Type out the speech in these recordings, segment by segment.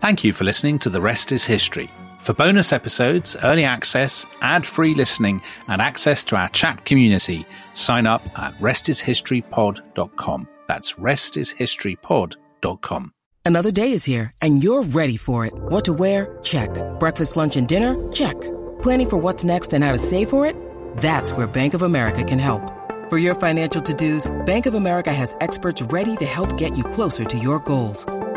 Thank you for listening to The Rest is History. For bonus episodes, early access, ad free listening, and access to our chat community, sign up at restishistorypod.com. That's restishistorypod.com. Another day is here, and you're ready for it. What to wear? Check. Breakfast, lunch, and dinner? Check. Planning for what's next and how to save for it? That's where Bank of America can help. For your financial to dos, Bank of America has experts ready to help get you closer to your goals.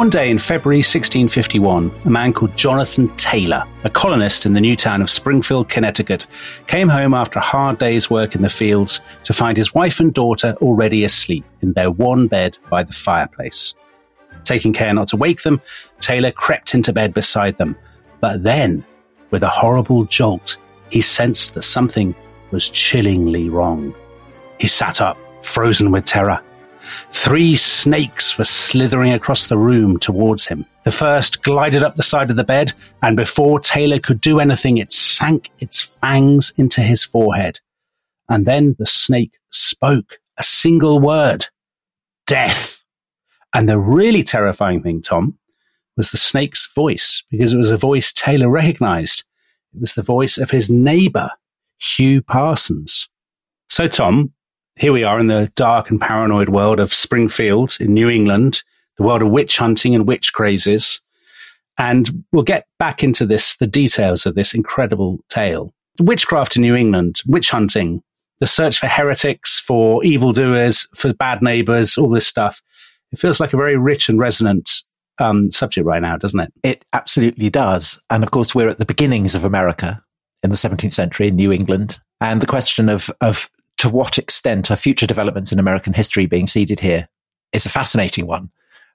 One day in February 1651, a man called Jonathan Taylor, a colonist in the new town of Springfield, Connecticut, came home after a hard day's work in the fields to find his wife and daughter already asleep in their one bed by the fireplace. Taking care not to wake them, Taylor crept into bed beside them. But then, with a horrible jolt, he sensed that something was chillingly wrong. He sat up, frozen with terror. Three snakes were slithering across the room towards him. The first glided up the side of the bed, and before Taylor could do anything, it sank its fangs into his forehead. And then the snake spoke a single word death. And the really terrifying thing, Tom, was the snake's voice, because it was a voice Taylor recognized. It was the voice of his neighbor, Hugh Parsons. So, Tom, here we are in the dark and paranoid world of Springfield in New England, the world of witch hunting and witch crazes. And we'll get back into this, the details of this incredible tale. Witchcraft in New England, witch hunting, the search for heretics, for evildoers, for bad neighbors, all this stuff. It feels like a very rich and resonant um, subject right now, doesn't it? It absolutely does. And of course, we're at the beginnings of America in the 17th century in New England. And the question of, of to what extent are future developments in American history being seeded here is a fascinating one.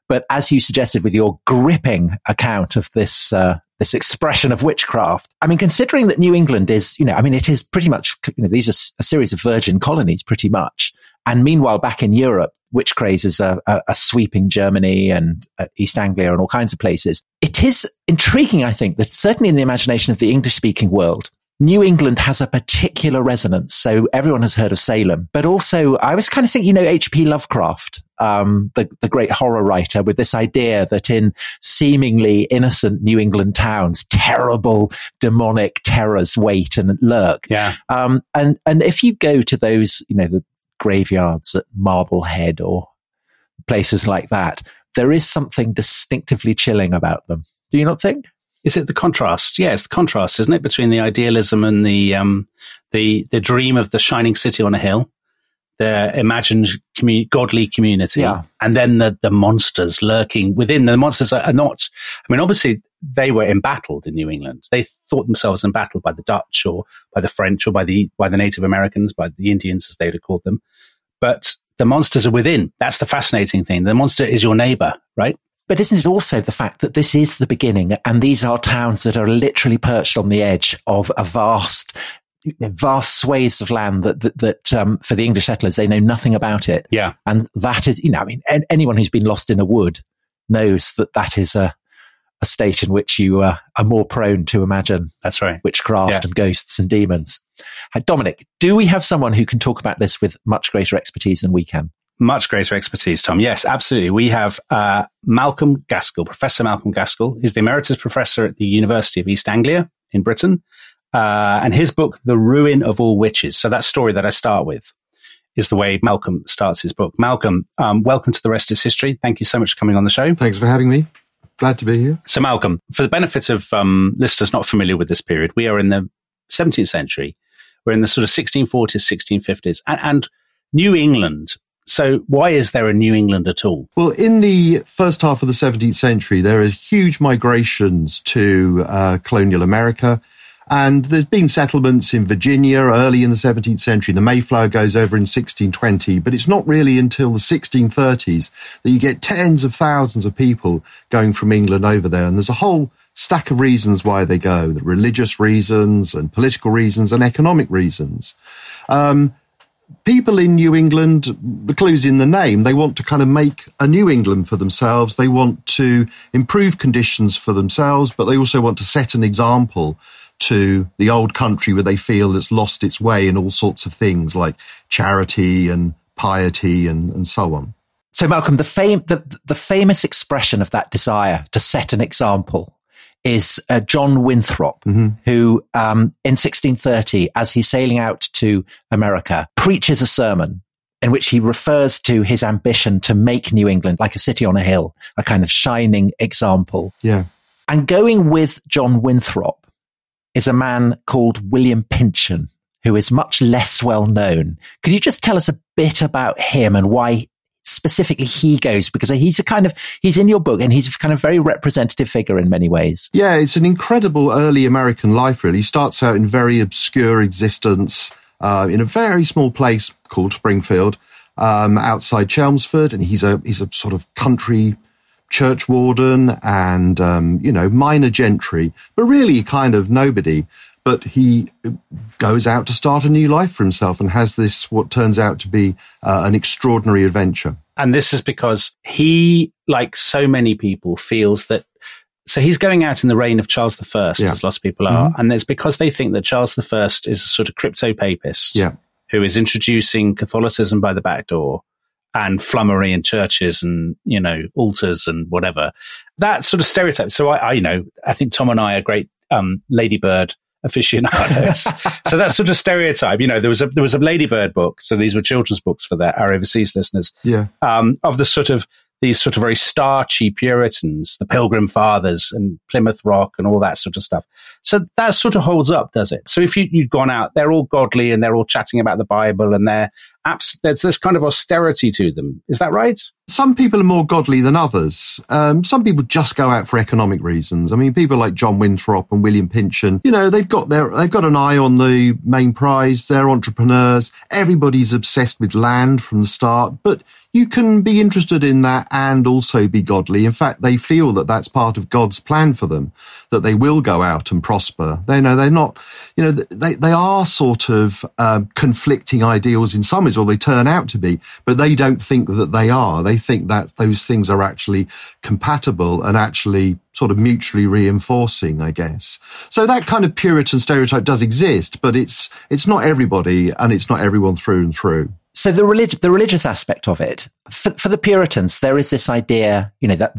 But as you suggested with your gripping account of this, uh, this expression of witchcraft, I mean, considering that New England is, you know, I mean, it is pretty much, you know, these are a series of virgin colonies pretty much. And meanwhile, back in Europe, witch crazes are, are, are sweeping Germany and uh, East Anglia and all kinds of places. It is intriguing, I think, that certainly in the imagination of the English speaking world, New England has a particular resonance. So everyone has heard of Salem, but also I was kind of thinking, you know, H.P. Lovecraft, um, the, the great horror writer with this idea that in seemingly innocent New England towns, terrible demonic terrors wait and lurk. Yeah. Um, and, and if you go to those, you know, the graveyards at Marblehead or places like that, there is something distinctively chilling about them. Do you not think? Is it the contrast? Yeah, it's the contrast, isn't it, between the idealism and the um, the the dream of the shining city on a hill, the imagined commu- godly community, Yeah. and then the the monsters lurking within. The monsters are, are not. I mean, obviously they were embattled in New England. They thought themselves embattled by the Dutch or by the French or by the by the Native Americans, by the Indians as they would have called them. But the monsters are within. That's the fascinating thing. The monster is your neighbor, right? But isn't it also the fact that this is the beginning and these are towns that are literally perched on the edge of a vast, vast swathes of land that, that, that um, for the English settlers, they know nothing about it. Yeah. And that is, you know, I mean, an- anyone who's been lost in a wood knows that that is a, a state in which you uh, are more prone to imagine That's right. witchcraft Yeah. and ghosts and demons. Dominic, do we have someone who can talk about this with much greater expertise than we can? Much greater expertise, Tom. Yes, absolutely. We have uh, Malcolm Gaskill, Professor Malcolm Gaskill. He's the emeritus professor at the University of East Anglia in Britain. Uh, and his book, The Ruin of All Witches. So that story that I start with is the way Malcolm starts his book. Malcolm, um, welcome to The Rest is History. Thank you so much for coming on the show. Thanks for having me. Glad to be here. So, Malcolm, for the benefit of um, listeners not familiar with this period, we are in the 17th century. We're in the sort of 1640s, 1650s, and, and New England. So, why is there a New England at all? Well, in the first half of the 17th century, there are huge migrations to uh, colonial America. And there's been settlements in Virginia early in the 17th century. The Mayflower goes over in 1620, but it's not really until the 1630s that you get tens of thousands of people going from England over there. And there's a whole stack of reasons why they go, the religious reasons and political reasons and economic reasons. Um, people in New England, the clue's in the name, they want to kind of make a New England for themselves. They want to improve conditions for themselves, but they also want to set an example to the old country where they feel it's lost its way in all sorts of things like charity and piety and, and so on. So, Malcolm, the, fame, the, the famous expression of that desire to set an example is uh, John Winthrop, who um, in 1630, as he's sailing out to America, preaches a sermon in which he refers to his ambition to make New England like a city on a hill, a kind of shining example. Yeah. And going with John Winthrop is a man called William Pynchon, who is much less well known. Could you just tell us a bit about him and why specifically he goes? Because he's a kind of, he's in your book and he's a kind of very representative figure in many ways. Yeah, it's an incredible early American life, really. He starts out in very obscure existence uh, in a very small place called Springfield um, outside Chelmsford. And he's a, he's a sort of country church warden and, um, you know, minor gentry, but really kind of nobody. But he goes out to start a new life for himself and has this, what turns out to be uh, an extraordinary adventure. And this is because he, like so many people, feels that. So he's going out in the reign of Charles I, Yeah. as lots of people are. And it's because they think that Charles I is a sort of crypto papist Yeah. who is introducing Catholicism by the back door and flummery in churches and, you know, altars and whatever. That sort of stereotype. So I, I you know, I think Tom and I are great um, Ladybird aficionados. so that sort of stereotype, you know, there was a there was a Ladybird book. So these were children's books for their, our overseas listeners Yeah. um, of the sort of these sort of very starchy Puritans, the Pilgrim Fathers and Plymouth Rock and all that sort of stuff. So that sort of holds up, does it? So if you, you'd gone out, they're all godly and they're all chatting about the Bible and they're abs- there's this kind of austerity to them. Is that right? Some people are more godly than others. Um, some people just go out for economic reasons. I mean, people like John Winthrop and William Pynchon, you know, they've got their, they've got an eye on the main prize. They're entrepreneurs. Everybody's obsessed with land from the start, but you can be interested in that and also be godly. In fact, they feel that that's part of God's plan for them, that they will go out and prosper. They know they're not, you know, they, they are sort of um, conflicting ideals in some or they turn out to be, but they don't think that they are. They think that those things are actually compatible and actually sort of mutually reinforcing, I guess. So that kind of Puritan stereotype does exist, but it's, it's not everybody and it's not everyone through and through. So the relig- the religious aspect of it, for, for the Puritans, there is this idea, you know, that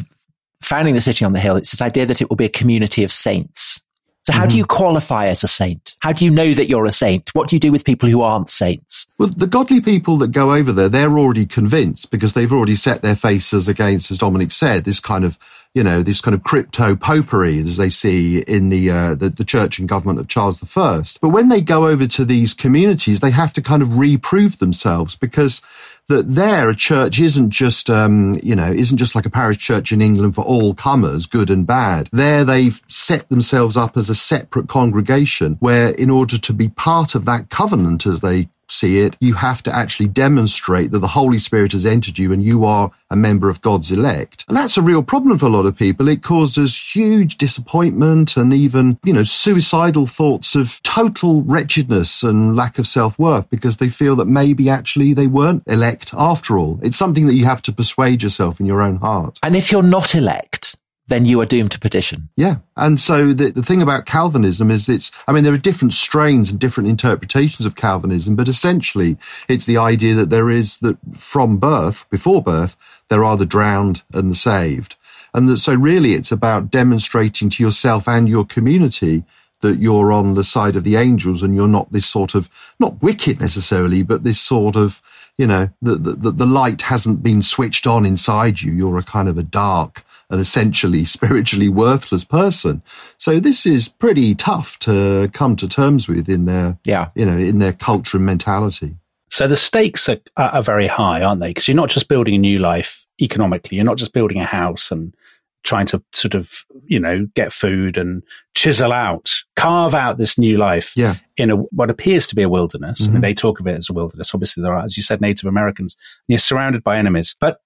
founding the city on the hill, it's this idea that it will be a community of saints. So how do you qualify as a saint? How do you know that you're a saint? What do you do with people who aren't saints? Well, the godly people that go over there, they're already convinced because they've already set their faces against, as Dominic said, this kind of, you know, this kind of crypto popery as they see in the, uh, the, the church and government of Charles I. But when they go over to these communities, they have to kind of reprove themselves because that there a church isn't just, um, you know, isn't just like a parish church in England for all comers, good and bad. There they've set themselves up as a separate congregation where in order to be part of that covenant as they see it, you have to actually demonstrate that the Holy Spirit has entered you and you are a member of God's elect. And that's a real problem for a lot of people. It causes huge disappointment and even, you know, suicidal thoughts of total wretchedness and lack of self-worth because they feel that maybe actually they weren't elect after all. It's something that you have to persuade yourself in your own heart. And if you're not elect, then you are doomed to perdition. Yeah. And so the, the thing about Calvinism is it's, I mean, there are different strains and different interpretations of Calvinism, but essentially it's the idea that there is that from birth, before birth, there are the drowned and the saved. And that, so really it's about demonstrating to yourself and your community that you're on the side of the angels and you're not this sort of, not wicked necessarily, but this sort of, you know, the, the, the light hasn't been switched on inside you. You're a kind of a dark, an essentially spiritually worthless person. So this is pretty tough to come to terms with in their, yeah. you know, in their culture and mentality. So the stakes are, are very high, aren't they? Because you're not just building a new life economically. You're not just building a house and trying to sort of, you know, get food and chisel out, carve out this new life yeah. in a, what appears to be a wilderness. Mm-hmm. I mean, they talk of it as a wilderness. Obviously, there are, as you said, Native Americans. you're surrounded by enemies. But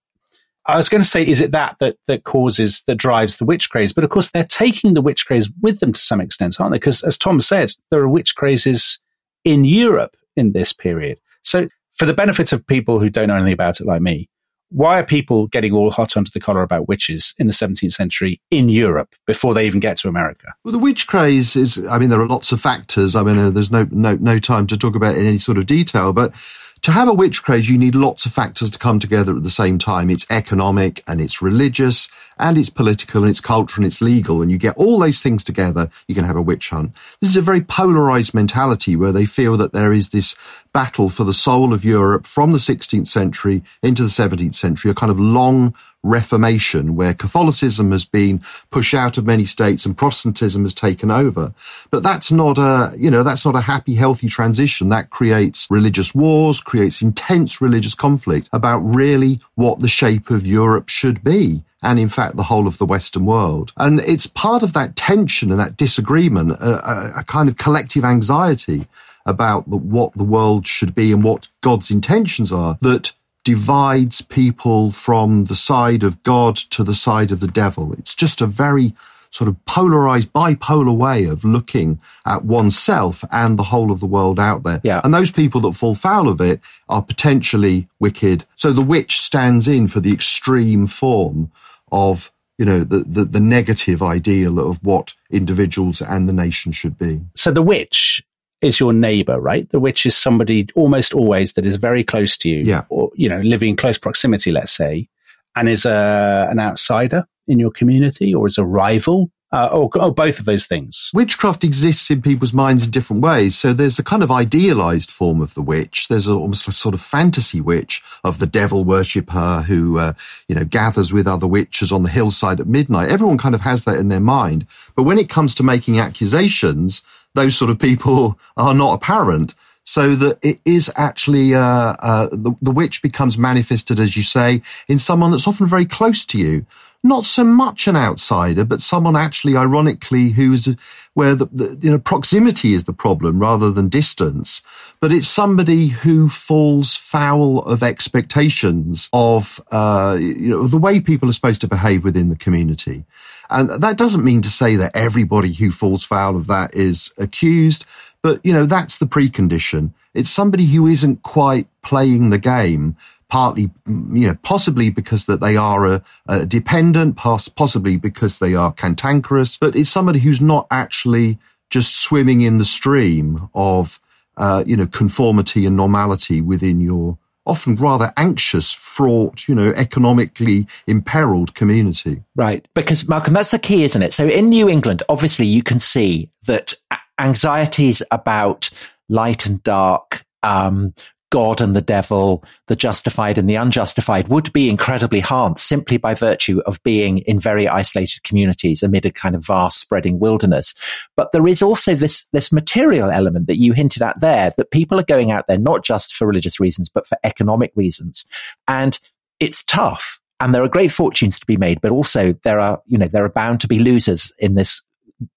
I was going to say, is it that that that causes that drives the witch craze? But of course, they're taking the witch craze with them to some extent, aren't they? Because as Tom said, there are witch crazes in Europe in this period. So, for the benefit of people who don't know anything about it, like me, why are people getting all hot under the collar about witches in the 17th century in Europe before they even get to America? Well, the witch craze is, I mean, there are lots of factors. I mean, uh, there's no, no, no time to talk about in any sort of detail, but to have a witch craze, you need lots of factors to come together at the same time. It's economic and it's religious and it's political and it's cultural and it's legal. And you get all those things together, you can have a witch hunt. This is a very polarized mentality where they feel that there is this battle for the soul of Europe from the 16th century into the 17th century, a kind of long Reformation, where Catholicism has been pushed out of many states and Protestantism has taken over. But that's not a, you know, that's not a happy, healthy transition. That creates religious wars, creates intense religious conflict about really what the shape of Europe should be and in fact the whole of the Western world. And it's part of that tension and that disagreement, a, a kind of collective anxiety about the, what the world should be and what God's intentions are that divides people from the side of God to the side of the devil. It's just a very sort of polarized, bipolar way of looking at oneself and the whole of the world out there. Yeah. And those people that fall foul of it are potentially wicked. So the witch stands in for the extreme form of you know the, the, the negative ideal of what individuals and the nation should be. So the witch is your neighbor, right? The witch is somebody almost always that is very close to you, yeah. or you know, living in close proximity, let's say, and is a an outsider in your community, or is a rival, uh, or, or, both of those things. Witchcraft exists in people's minds in different ways. So there's a kind of idealized form of the witch. There's a, almost a sort of fantasy witch of the devil worshipper who, uh, you know, gathers with other witches on the hillside at midnight. Everyone kind of has that in their mind. But when it comes to making accusations, those sort of people are not apparent. So that it is actually uh, uh, the, the witch becomes manifested, as you say, in someone that's often very close to you. Not so much an outsider, but someone actually, ironically, who's where the, the you know proximity is the problem rather than distance. But it's somebody who falls foul of expectations of uh, you know the way people are supposed to behave within the community. And that doesn't mean to say that everybody who falls foul of that is accused, but you know, that's the precondition. It's somebody who isn't quite playing the game, partly, you know, possibly because that they are a, a dependent, possibly because they are cantankerous, but it's somebody who's not actually just swimming in the stream of, uh, you know, conformity and normality within your often rather anxious, fraught, you know, economically imperiled community. Right. Because Malcolm, that's the key, isn't it? So in New England, obviously you can see that anxieties about light and dark, um, God and the devil, the justified and the unjustified would be incredibly hard simply by virtue of being in very isolated communities amid a kind of vast spreading wilderness. But there is also this, this material element that you hinted at there that people are going out there not just for religious reasons, but for economic reasons. And it's tough and there are great fortunes to be made, but also there are, you know, there are bound to be losers in this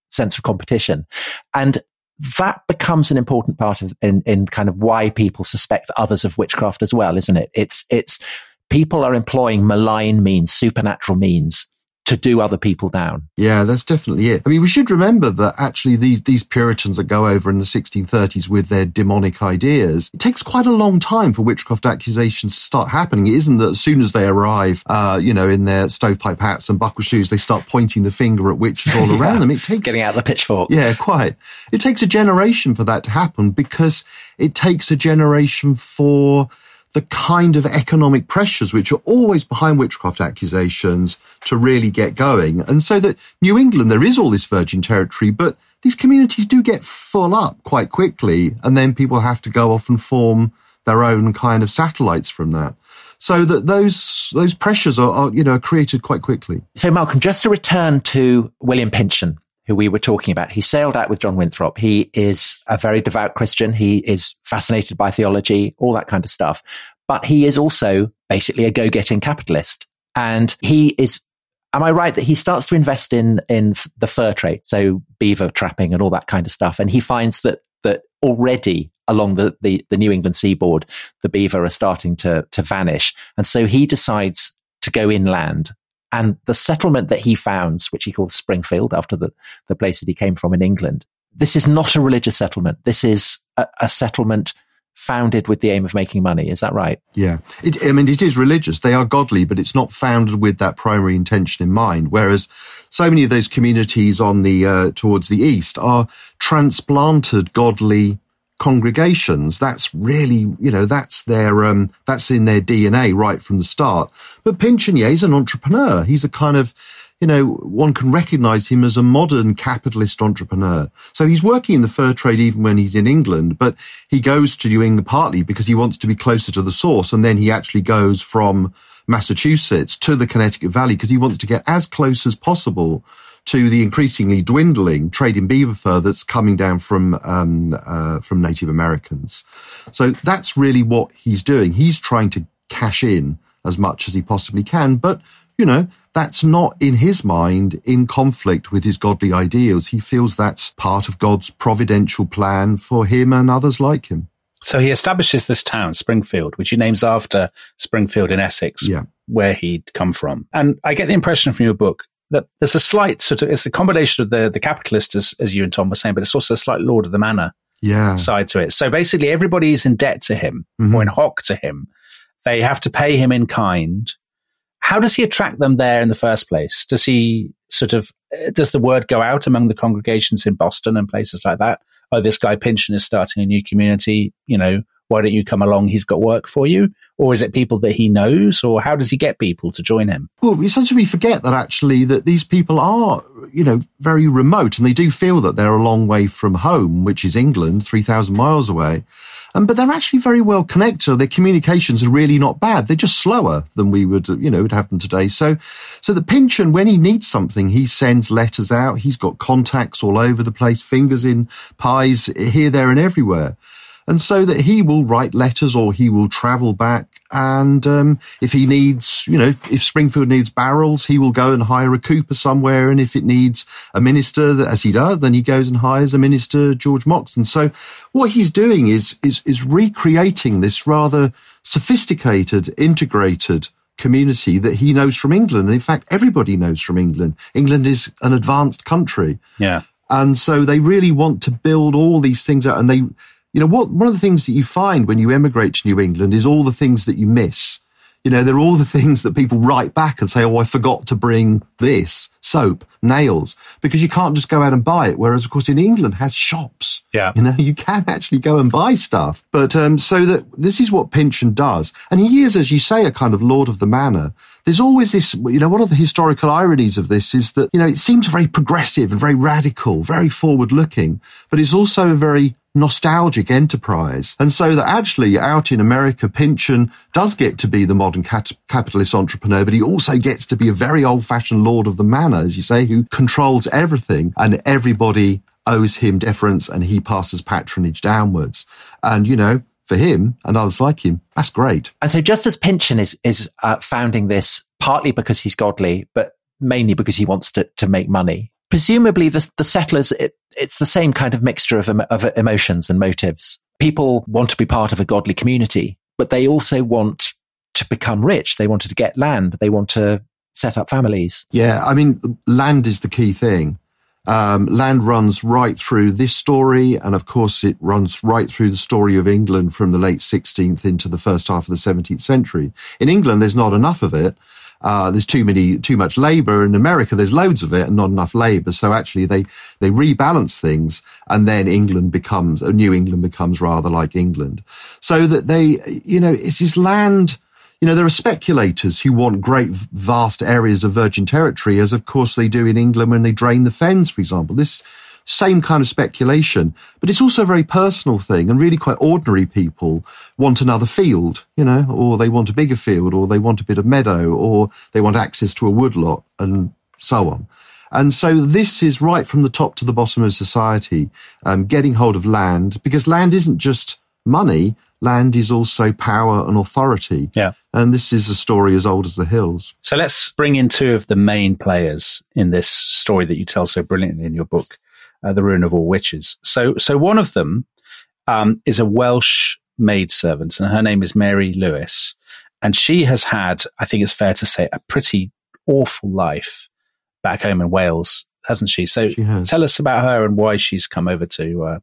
sense of competition. And that becomes an important part of in, in kind of why people suspect others of witchcraft as well, isn't it? It's it's people are employing malign means, supernatural means to do other people down. Yeah, that's definitely it. I mean, we should remember that actually these, these Puritans that go over in the 1630s with their demonic ideas, it takes quite a long time for witchcraft accusations to start happening. It isn't that as soon as they arrive, uh, you know, in their stovepipe hats and buckle shoes, they start pointing the finger at witches all around them. It takes getting out the pitchfork. Yeah, quite. It takes a generation for that to happen because it takes a generation for the kind of economic pressures which are always behind witchcraft accusations to really get going. And so that New England, there is all this virgin territory, but these communities do get full up quite quickly. And then people have to go off and form their own kind of satellites from that. So that those, those pressures are, are you know, created quite quickly. So Malcolm, just to return to William Pynchon, who we were talking about. He sailed out with John Winthrop. He is a very devout Christian. He is fascinated by theology, all that kind of stuff. But he is also basically a go-getting capitalist. And he is, am I right that he starts to invest in, in the fur trade? So beaver trapping and all that kind of stuff. And he finds that, that already along the, the, the New England seaboard, the beaver are starting to, to vanish. And so he decides to go inland and the settlement that he founds, which he calls Springfield after the, the place that he came from in England, this is not a religious settlement. This is a, a settlement founded with the aim of making money. Is that right? Yeah. It, I mean, it is religious. They are godly, but it's not founded with that primary intention in mind. Whereas so many of those communities on the, uh, towards the east are transplanted godly congregations. That's really, you know, that's their, um, that's in their DNA right from the start. But Pinchonier is an entrepreneur. He's a kind of, you know, one can recognize him as a modern capitalist entrepreneur. So he's working in the fur trade even when he's in England, but he goes to New England partly because he wants to be closer to the source. And then he actually goes from Massachusetts to the Connecticut Valley because he wants to get as close as possible to the increasingly dwindling trade in beaver fur that's coming down from um, uh, from Native Americans. So that's really what he's doing. He's trying to cash in as much as he possibly can, but you know that's not in his mind in conflict with his godly ideals. He feels that's part of God's providential plan for him and others like him. So he establishes this town, Springfield, which he names after Springfield in Essex, yeah. where he'd come from. And I get the impression from your book that there's a slight sort of it's a combination of the the capitalist as as you and Tom were saying, but it's also a slight Lord of the Manor yeah. side to it. So basically, everybody's in debt to him Mhm. or in hock to him. They have to pay him in kind. How does he attract them there in the first place? Does he sort of uh, does the word go out among the congregations in Boston and places like that? Oh, this guy Pynchon is starting a new community. You know, why don't you come along? He's got work for you. Or is it people that he knows? Or how does he get people to join him? Well, essentially we forget that actually that these people are, you know, very remote and they do feel that they're a long way from home, which is England, 3,000 miles away. Um, but they're actually very well connected. Their communications are really not bad. They're just slower than we would, you know, would happen today. So, so the Pynchon, when he needs something, he sends letters out. He's got contacts all over the place, fingers in pies here, there and everywhere. And so that he will write letters or he will travel back. And um, if he needs, you know, if Springfield needs barrels, he will go and hire a cooper somewhere. And if it needs a minister, that, as he does, then he goes and hires a minister, George Moxon. So what he's doing is is is recreating this rather sophisticated, integrated community that he knows from England. And in fact, everybody knows from England. England is an advanced country. Yeah. And so they really want to build all these things out. And they, you know, what, one of the things that you find when you emigrate to New England is all the things that you miss. You know, there are all the things that people write back and say, Oh, I forgot to bring this soap, nails, because you can't just go out and buy it. Whereas, of course, in England has shops. Yeah. You know, you can actually go and buy stuff. But, um, so that this is what Pynchon does. And he is, as you say, a kind of lord of the manor. There's always this, you know, one of the historical ironies of this is that, you know, it seems very progressive and very radical, very forward looking, but it's also a very nostalgic enterprise. And so that actually out in America, Pynchon does get to be the modern cat- capitalist entrepreneur, but he also gets to be a very old fashioned lord of the manor, as you say, who controls everything and everybody owes him deference and he passes patronage downwards. And, you know, for him and others like him, that's great. And so, just as Pynchon is is uh, founding this partly because he's godly, but mainly because he wants to to make money, presumably the the settlers it, it's the same kind of mixture of of emotions and motives. People want to be part of a godly community, but they also want to become rich. They wanted to get land. They want to set up families. Yeah, I mean, land is the key thing. Um, land runs right through this story, and of course, it runs right through the story of England from the late 16th into the first half of the 17th century. In England, there's not enough of it. Uh, there's too many, too much labor. In America, there's loads of it and not enough labor. So actually, they they rebalance things, and then England becomes New England becomes rather like England. So that they, you know, it's this land you know, there are speculators who want great vast areas of virgin territory, as of course they do in England when they drain the fens, for example. This same kind of speculation, but it's also a very personal thing and really quite ordinary people want another field, you know, or they want a bigger field or they want a bit of meadow or they want access to a woodlot and so on. And so this is right from the top to the bottom of society, um, getting hold of land because land isn't just money land is also power and authority. Yeah. And this is a story as old as the hills. So let's bring in two of the main players in this story that you tell so brilliantly in your book, uh, The Ruin of All Witches. So, so one of them um, is a Welsh maidservant, and her name is Mary Lewis. And she has had, I think it's fair to say, a pretty awful life back home in Wales hasn't she? So she tell us about her and why she's come over to uh,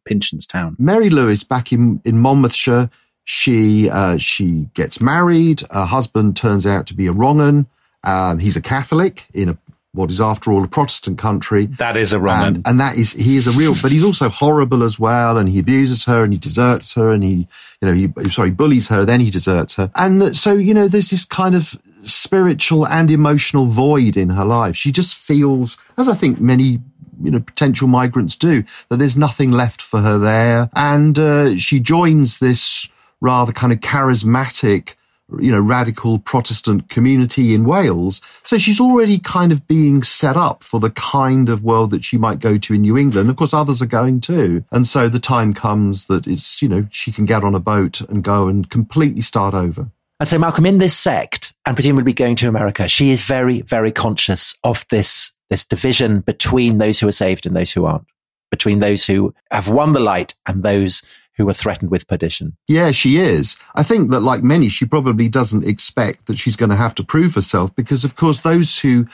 Town. Mary Lewis, back in, in Monmouthshire, she uh, she gets married. Her husband turns out to be a wrong un. Um, he's a Catholic in a what is after all a Protestant country. That is a wrong and, and that is he is a real, but he's also horrible as well. And he abuses her and he deserts her and he you know he sorry bullies her. Then he deserts her. And so you know there's this kind of spiritual and emotional void in her life. She just feels, as I think many you know, potential migrants do, that there's nothing left for her there. And uh, she joins this rather kind of charismatic, you know, radical Protestant community in Wales. So she's already kind of being set up for the kind of world that she might go to in New England. Of course, others are going too. And so the time comes that it's, you know, she can get on a boat and go and completely start over. And so, Malcolm, in this sect, and presumably going to America, she is very, very conscious of this, this division between those who are saved and those who aren't, between those who have won the light and those who are threatened with perdition. Yeah, she is. I think that, like many, she probably doesn't expect that she's going to have to prove herself because, of course, those who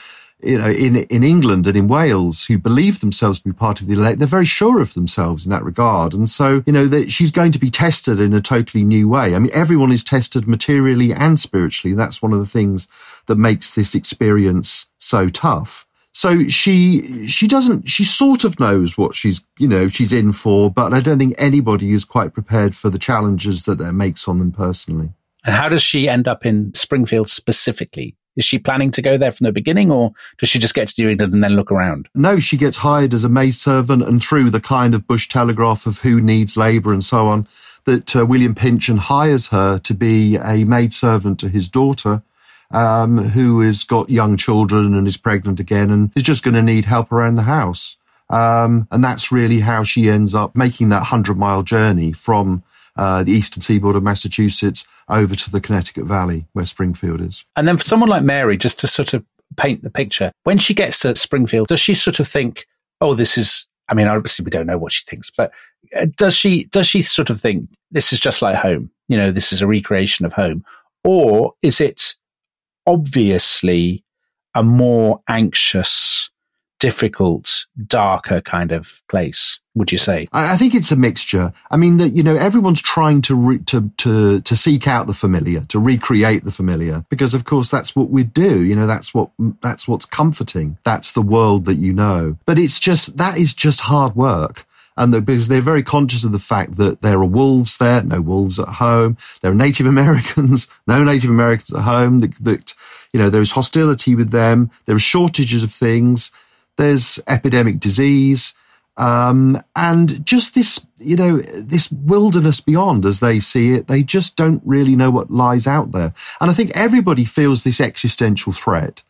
you know, in in England and in Wales who believe themselves to be part of the elect, they're very sure of themselves in that regard. And so, you know, that she's going to be tested in a totally new way. I mean, everyone is tested materially and spiritually. That's one of the things that makes this experience so tough. So she she doesn't she sort of knows what she's you know she's in for, but I don't think anybody is quite prepared for the challenges that that makes on them personally. And how does she end up in Springfield specifically? Is she planning to go there from the beginning, or does she just get to New England and then look around? No, she gets hired as a maidservant, and through the kind of Bush telegraph of who needs labour and so on, that uh, William Pynchon hires her to be a maidservant to his daughter um, who has got young children and is pregnant again and is just going to need help around the house. Um, and that's really how she ends up making that hundred mile journey from uh, the eastern seaboard of Massachusetts over to the Connecticut Valley where Springfield is. And then for someone like Mary, just to sort of paint the picture, when she gets to Springfield, does she sort of think, oh, this is, I mean, obviously we don't know what she thinks, but uh, does she, does she sort of think this is just like home? You know, this is a recreation of home. Or is it obviously a more anxious, difficult, darker kind of place. Would you say? I, think it's a mixture. I mean, that you know, everyone's trying to re- to to to seek out the familiar, to recreate the familiar, because of course that's what we do. You know, that's what that's what's comforting. That's the world that you know. But it's just that is just hard work and the, because they're very conscious of the fact that there are wolves there, no wolves at home. There are Native Americans, no Native Americans at home. That, that you know there is hostility with them. There are shortages of things. There's epidemic disease. Um, and just this, you know, this wilderness beyond as they see it, they just don't really know what lies out there. And I think everybody feels this existential threat.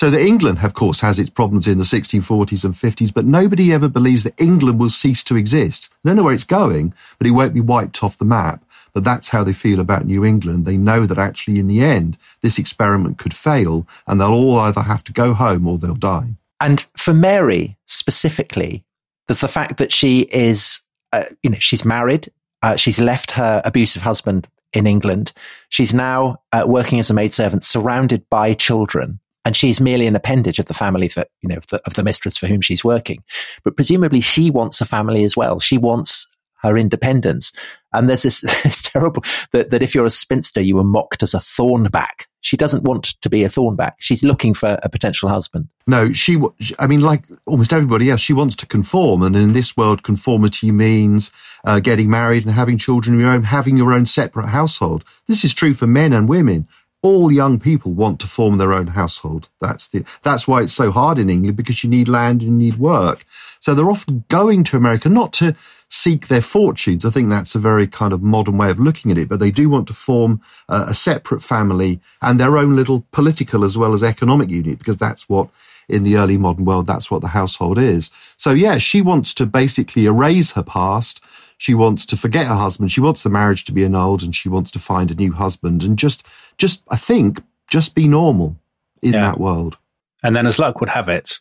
So that England, of course, has its problems in the 1640s and 50s, but nobody ever believes that England will cease to exist. They don't know where it's going, but it won't be wiped off the map. But that's how they feel about New England. They know that actually in the end, this experiment could fail and they'll all either have to go home or they'll die. And for Mary specifically, there's the fact that she is, uh, you know, she's married. Uh, she's left her abusive husband in England. She's now uh, working as a maidservant surrounded by children and she's merely an appendage of the family that you know of the, of the mistress for whom she's working. But presumably, she wants a family as well. She wants her independence. And there's this, this terrible that, that if you're a spinster, you were mocked as a thornback. She doesn't want to be a thornback. She's looking for a potential husband. No, she, I mean, like almost everybody else, she wants to conform. And in this world, conformity means uh, getting married and having children of your own, having your own separate household. This is true for men and women all young people want to form their own household. That's the, that's why it's so hard in England because you need land and you need work. So they're often going to America not to seek their fortunes. I think that's a very kind of modern way of looking at it, but they do want to form a, a separate family and their own little political as well as economic unit because that's what in the early modern world, that's what the household is. So yeah, she wants to basically erase her past she wants to forget her husband. She wants the marriage to be annulled and she wants to find a new husband and just, just, I think, just be normal in yeah. that world. And then as luck would have it,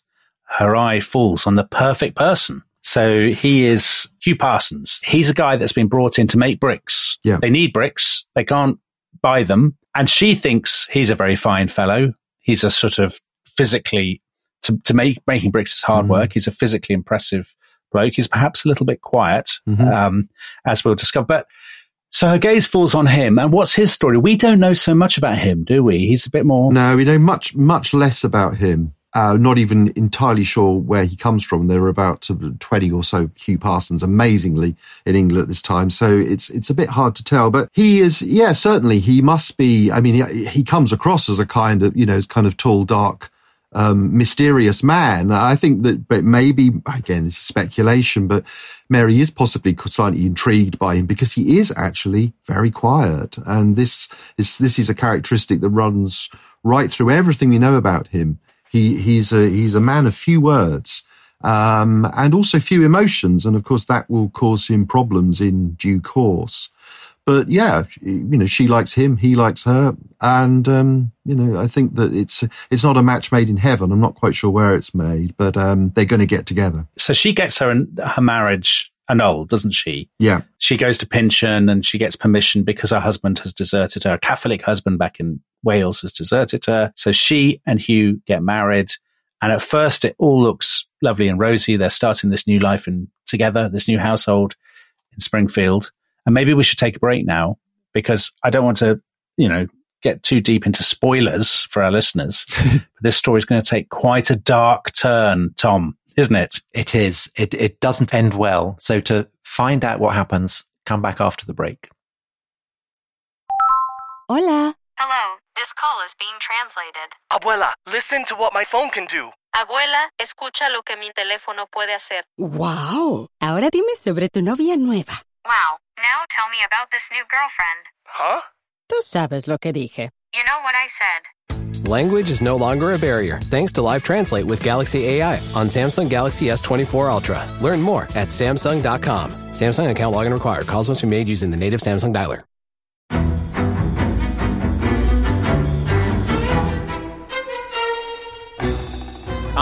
her eye falls on the perfect person. So he is Hugh Parsons. He's a guy that's been brought in to make bricks. Yeah. They need bricks. They can't buy them. And she thinks he's a very fine fellow. He's a sort of physically, to, to make making bricks is hard mm. work. He's a physically impressive bloke. He's perhaps a little bit quiet, mm-hmm. um, as we'll discover. But so her gaze falls on him. And what's his story? We don't know so much about him, do we? He's a bit more. No, we know much, much less about him. Uh, not even entirely sure where he comes from. There are about 20 or so Hugh Parsons, amazingly, in England at this time. So it's, it's a bit hard to tell, but he is, yeah, certainly he must be, I mean, he, he comes across as a kind of, you know, kind of tall, dark, um, mysterious man. I think that, but maybe again, it's speculation, but Mary is possibly slightly intrigued by him because he is actually very quiet. And this is, this is a characteristic that runs right through everything we know about him. He, he's a, he's a man of few words. Um, and also few emotions. And of course, that will cause him problems in due course but yeah, you know, she likes him, he likes her, and um, you know, I think that it's it's not a match made in heaven. I'm not quite sure where it's made, but um, they're going to get together. So she gets her her marriage annulled, doesn't she? Yeah. She goes to Pynchon and she gets permission because her husband has deserted her. A Catholic husband back in Wales has deserted her. So she and Hugh get married. And at first it all looks lovely and rosy. They're starting this new life in together, this new household in Springfield. And maybe we should take a break now because I don't want to, you know, get too deep into spoilers for our listeners. but this story is going to take quite a dark turn, Tom, isn't it? It is. It, it doesn't end well. So to find out what happens, come back after the break. Hola. Hello, this call is being translated. Abuela, listen to what my phone can do. Abuela, escucha lo que mi teléfono puede hacer. Wow. Ahora dime sobre tu novia nueva. Wow. Now tell me about this new girlfriend. Huh? Tú sabes lo que dije. You know what I said. Language is no longer a barrier thanks to Live Translate with Galaxy AI on Samsung Galaxy S24 Ultra. Learn more at Samsung.com. Samsung account login required. Calls must be made using the native Samsung dialer.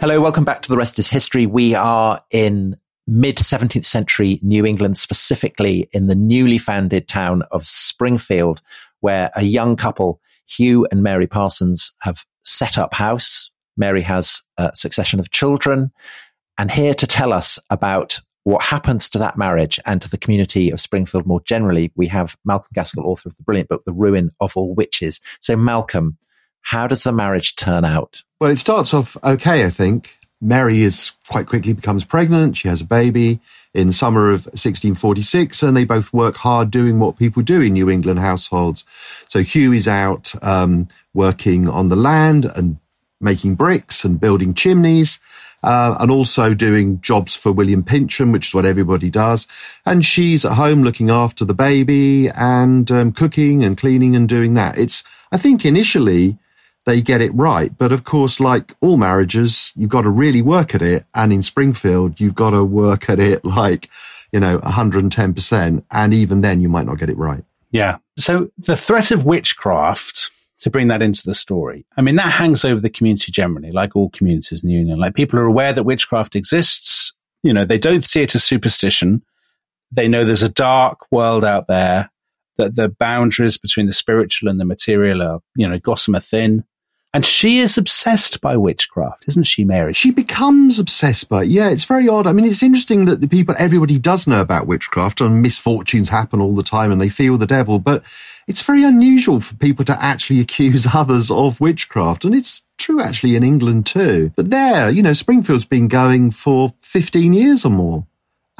Hello, welcome back to The Rest is History. We are in mid 17th century New England, specifically in the newly founded town of Springfield, where a young couple, Hugh and Mary Parsons, have set up house. Mary has a succession of children. And here to tell us about what happens to that marriage and to the community of Springfield more generally, we have Malcolm Gaskill, author of the brilliant book, The Ruin of All Witches. So, Malcolm, how does the marriage turn out? Well, it starts off okay, I think. Mary is quite quickly becomes pregnant. She has a baby in the summer of 1646, and they both work hard doing what people do in New England households. So Hugh is out um, working on the land and making bricks and building chimneys. Uh, and also doing jobs for William Pynchon, which is what everybody does. And she's at home looking after the baby and um, cooking and cleaning and doing that. It's, I think initially they get it right. But of course, like all marriages, you've got to really work at it. And in Springfield, you've got to work at it like, you know, 110%. And even then, you might not get it right. Yeah. So the threat of witchcraft, to bring that into the story, I mean, that hangs over the community generally, like all communities in the Union. Like people are aware that witchcraft exists. You know, they don't see it as superstition. They know there's a dark world out there, that the boundaries between the spiritual and the material are, you know, gossamer thin. And she is obsessed by witchcraft, isn't she, Mary? She becomes obsessed by it. Yeah, it's very odd. I mean, it's interesting that the people, everybody does know about witchcraft and misfortunes happen all the time and they feel the devil, but it's very unusual for people to actually accuse others of witchcraft. And it's true actually in England too. But there, you know, Springfield's been going for 15 years or more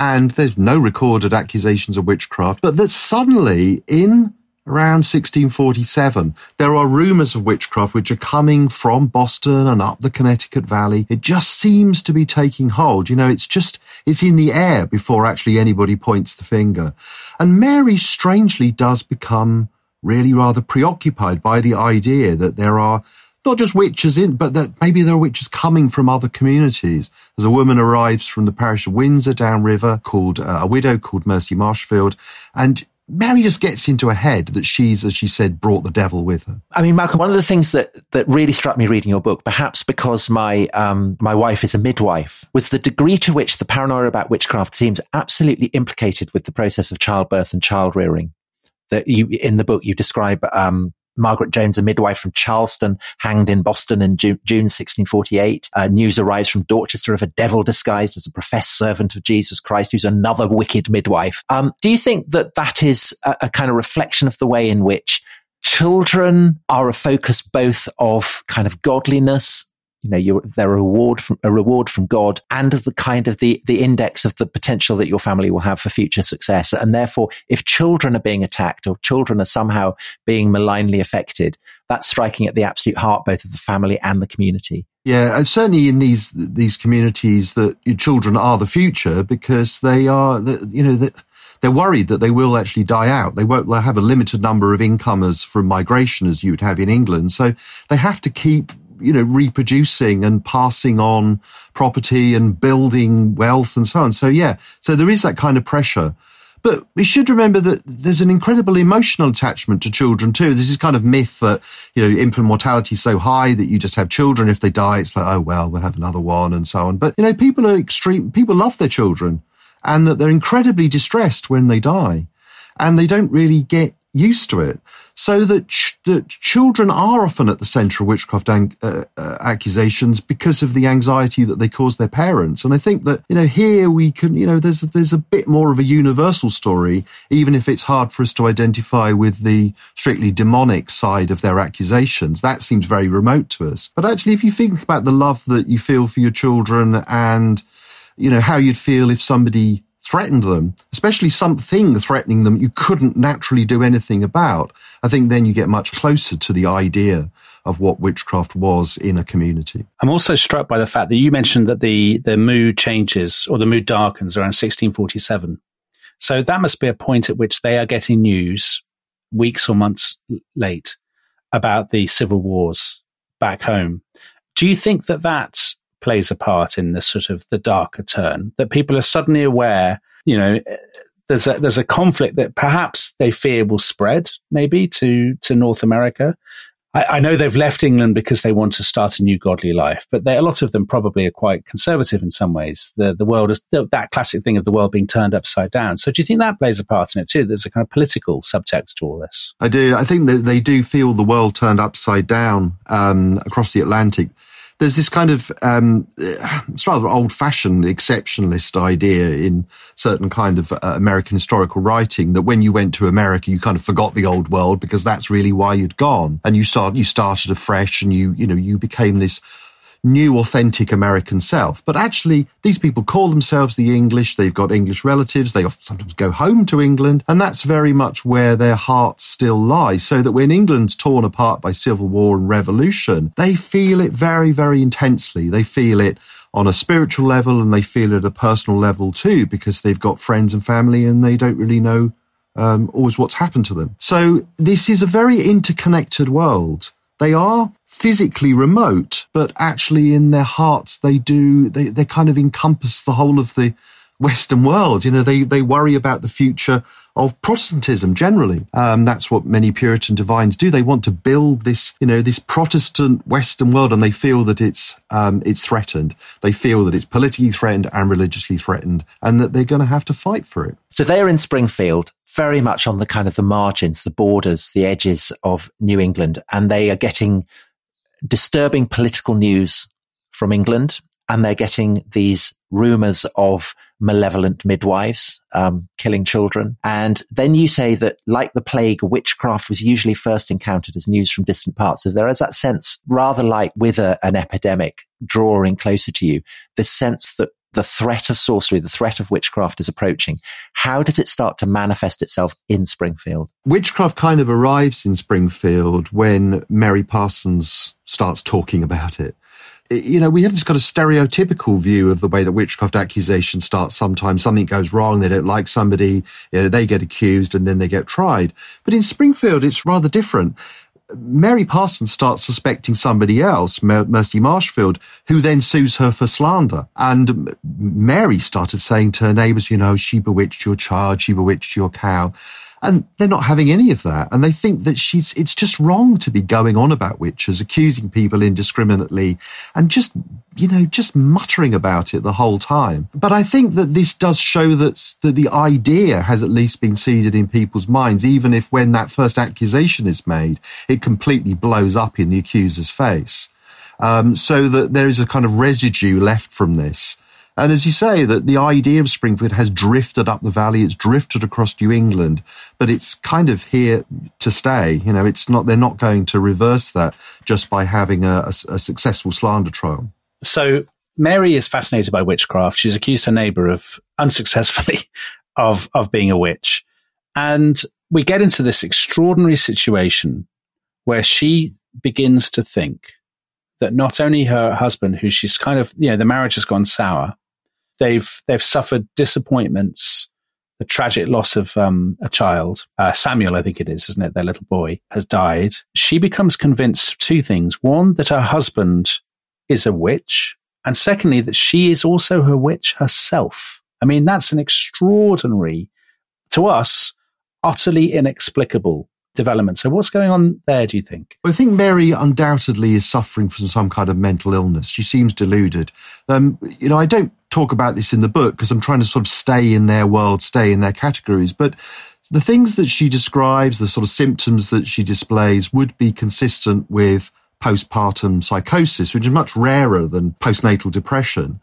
and there's no recorded accusations of witchcraft, but that suddenly in around 1647, there are rumors of witchcraft which are coming from Boston and up the Connecticut Valley. It just seems to be taking hold. You know, it's just, it's in the air before actually anybody points the finger. And Mary strangely does become really rather preoccupied by the idea that there are not just witches in, but that maybe there are witches coming from other communities. As a woman arrives from the parish of Windsor downriver called uh, a widow called Mercy Marshfield, and Mary just gets into her head that she's, as she said, brought the devil with her. I mean, Malcolm, one of the things that, that really struck me reading your book, perhaps because my um, my wife is a midwife, was the degree to which the paranoia about witchcraft seems absolutely implicated with the process of childbirth and child rearing. That you in the book you describe um, Margaret Jones, a midwife from Charlestown, hanged in Boston in June, June 1648. Uh, news arrives from Dorchester of a devil disguised as a professed servant of Jesus Christ, who's another wicked midwife. Um, do you think that that is a, a kind of reflection of the way in which children are a focus both of kind of godliness you know, you're, they're a reward from a reward from God and the kind of the, the index of the potential that your family will have for future success. And therefore, if children are being attacked or children are somehow being malignly affected, that's striking at the absolute heart both of the family and the community. Yeah, and certainly in these these communities, that your children are the future because they are, you know, they're worried that they will actually die out. They won't have a limited number of incomers from migration as you would have in England. So they have to keep you know, reproducing and passing on property and building wealth and so on. So yeah, so there is that kind of pressure. But we should remember that there's an incredible emotional attachment to children too. This is kind of myth that, you know, infant mortality is so high that you just have children. If they die, it's like, oh, well, we'll have another one and so on. But, you know, people are extreme, people love their children and that they're incredibly distressed when they die and they don't really get used to it so that, ch- that children are often at the center of witchcraft uh, uh, accusations because of the anxiety that they cause their parents. And I think that, you know, here we can, you know, there's, there's a bit more of a universal story, even if it's hard for us to identify with the strictly demonic side of their accusations. That seems very remote to us. But actually, if you think about the love that you feel for your children and, you know, how you'd feel if somebody threatened them, especially something threatening them you couldn't naturally do anything about, I think then you get much closer to the idea of what witchcraft was in a community. I'm also struck by the fact that you mentioned that the, the mood changes or the mood darkens around 1647. So that must be a point at which they are getting news weeks or months late about the civil wars back home. Do you think that that plays a part in the sort of the darker turn that people are suddenly aware, you know, there's a, there's a conflict that perhaps they fear will spread maybe to, to North America. I, I know they've left England because they want to start a new godly life, but they, a lot of them probably are quite conservative in some ways. The, the world is that classic thing of the world being turned upside down. So do you think that plays a part in it too? There's a kind of political subtext to all this. I do. I think that they do feel the world turned upside down um, across the Atlantic there's this kind of um, it's rather old-fashioned exceptionalist idea in certain kind of uh, American historical writing that when you went to America, you kind of forgot the old world because that's really why you'd gone, and you start you started afresh, and you you know you became this new authentic American self. But actually, these people call themselves the English. They've got English relatives. They often sometimes go home to England. And that's very much where their hearts still lie. So that when England's torn apart by civil war and revolution, they feel it very, very intensely. They feel it on a spiritual level and they feel it at a personal level too, because they've got friends and family and they don't really know um, always what's happened to them. So this is a very interconnected world. They are physically remote, but actually in their hearts, they do, they, they kind of encompass the whole of the Western world. You know, they, they worry about the future of Protestantism generally. Um, that's what many Puritan divines do. They want to build this, you know, this Protestant Western world, and they feel that it's um, it's threatened. They feel that it's politically threatened and religiously threatened, and that they're going to have to fight for it. So they are in Springfield, very much on the kind of the margins, the borders, the edges of New England, and they are getting disturbing political news from England, and they're getting these rumors of malevolent midwives um, killing children. And then you say that, like the plague, witchcraft was usually first encountered as news from distant parts. So there is that sense, rather like with a, an epidemic drawing closer to you, this sense that the threat of sorcery, the threat of witchcraft is approaching. How does it start to manifest itself in Springfield? Witchcraft kind of arrives in Springfield when Mary Parsons starts talking about it. You know, we have this kind of stereotypical view of the way that witchcraft accusations start. Sometimes something goes wrong, they don't like somebody, you know, they get accused and then they get tried. But in Springfield, it's rather different. Mary Parsons starts suspecting somebody else, Mercy Marshfield, who then sues her for slander. And Mary started saying to her neighbors, you know, she bewitched your child, she bewitched your cow. And they're not having any of that. And they think that she's, it's just wrong to be going on about witches, accusing people indiscriminately and just, you know, just muttering about it the whole time. But I think that this does show that, that the idea has at least been seeded in people's minds, even if when that first accusation is made, it completely blows up in the accuser's face. Um, so that there is a kind of residue left from this. And as you say, that the idea of Springfield has drifted up the valley, it's drifted across New England, but it's kind of here to stay. You know, it's not, they're not going to reverse that just by having a, a, a successful slander trial. So Mary is fascinated by witchcraft. She's accused her neighbor of unsuccessfully of, of being a witch. And we get into this extraordinary situation where she begins to think that not only her husband, who she's kind of, you know, the marriage has gone sour, they've they've suffered disappointments, the tragic loss of um, a child. Uh, Samuel, I think it is, isn't it? Their little boy has died. She becomes convinced of two things: one, that her husband is a witch, and secondly, that she is also her witch herself. I mean, that's an extraordinary, to us, utterly inexplicable development. So, what's going on there, do you think? I think Mary undoubtedly is suffering from some kind of mental illness. She seems deluded. Um, you know, I don't talk about this in the book because I'm trying to sort of stay in their world, stay in their categories. But the things that she describes, the sort of symptoms that she displays would be consistent with postpartum psychosis, which is much rarer than postnatal depression.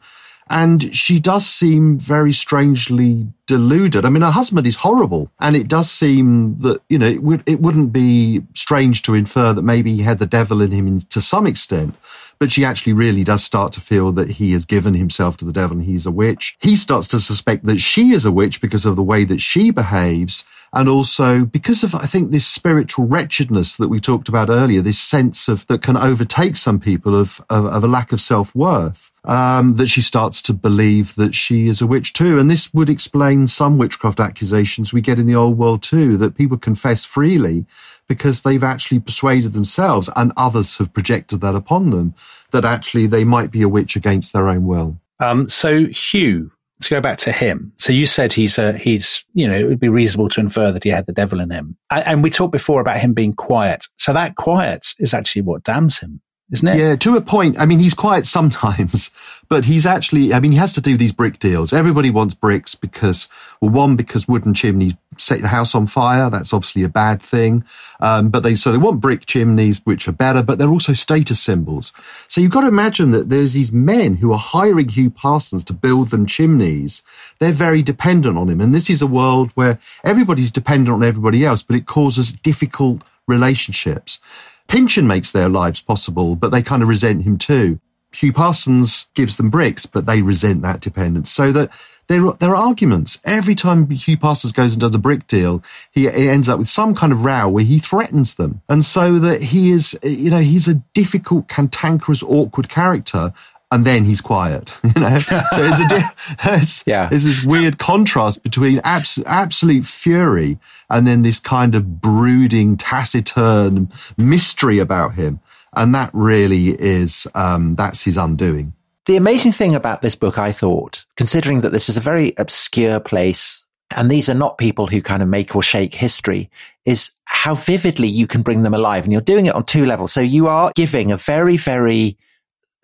And she does seem very strangely deluded. I mean, her husband is horrible. And it does seem that, you know, it, would, it wouldn't be strange to infer that maybe he had the devil in him to some extent. But she actually really does start to feel that he has given himself to the devil and he's a witch. He starts to suspect that she is a witch because of the way that she behaves. And also because of, I think, this spiritual wretchedness that we talked about earlier, this sense of that can overtake some people of, of, of a lack of self worth, um, that she starts to believe that she is a witch too. And this would explain some witchcraft accusations we get in the old world too, that people confess freely because they've actually persuaded themselves and others have projected that upon them that actually they might be a witch against their own will. Um, so Hugh, to go back to him. So you said he's a, he's, you know, it would be reasonable to infer that he had the devil in him. And we talked before about him being quiet. So that quiet is actually what damns him isn't it? Yeah, to a point. I mean, he's quiet sometimes, but he's actually, I mean, he has to do these brick deals. Everybody wants bricks because, well, one, because wooden chimneys set the house on fire. That's obviously a bad thing. Um, but they, so they want brick chimneys, which are better, but they're also status symbols. So you've got to imagine that there's these men who are hiring Hugh Parsons to build them chimneys. They're very dependent on him. And this is a world where everybody's dependent on everybody else, but it causes difficult relationships. Pynchon makes their lives possible, but they kind of resent him too. Hugh Parsons gives them bricks, but they resent that dependence. So that there, there are arguments. Every time Hugh Parsons goes and does a brick deal, he, he ends up with some kind of row where he threatens them. And so that he is, you know, he's a difficult, cantankerous, awkward character and then he's quiet. You know, so it's, a, it's, yeah. it's this weird contrast between abs- absolute fury and then this kind of brooding, taciturn mystery about him, and that really is um, that's his undoing. The amazing thing about this book, I thought, considering that this is a very obscure place. And these are not people who kind of make or shake history is how vividly you can bring them alive. And you're doing it on two levels. So you are giving a very, very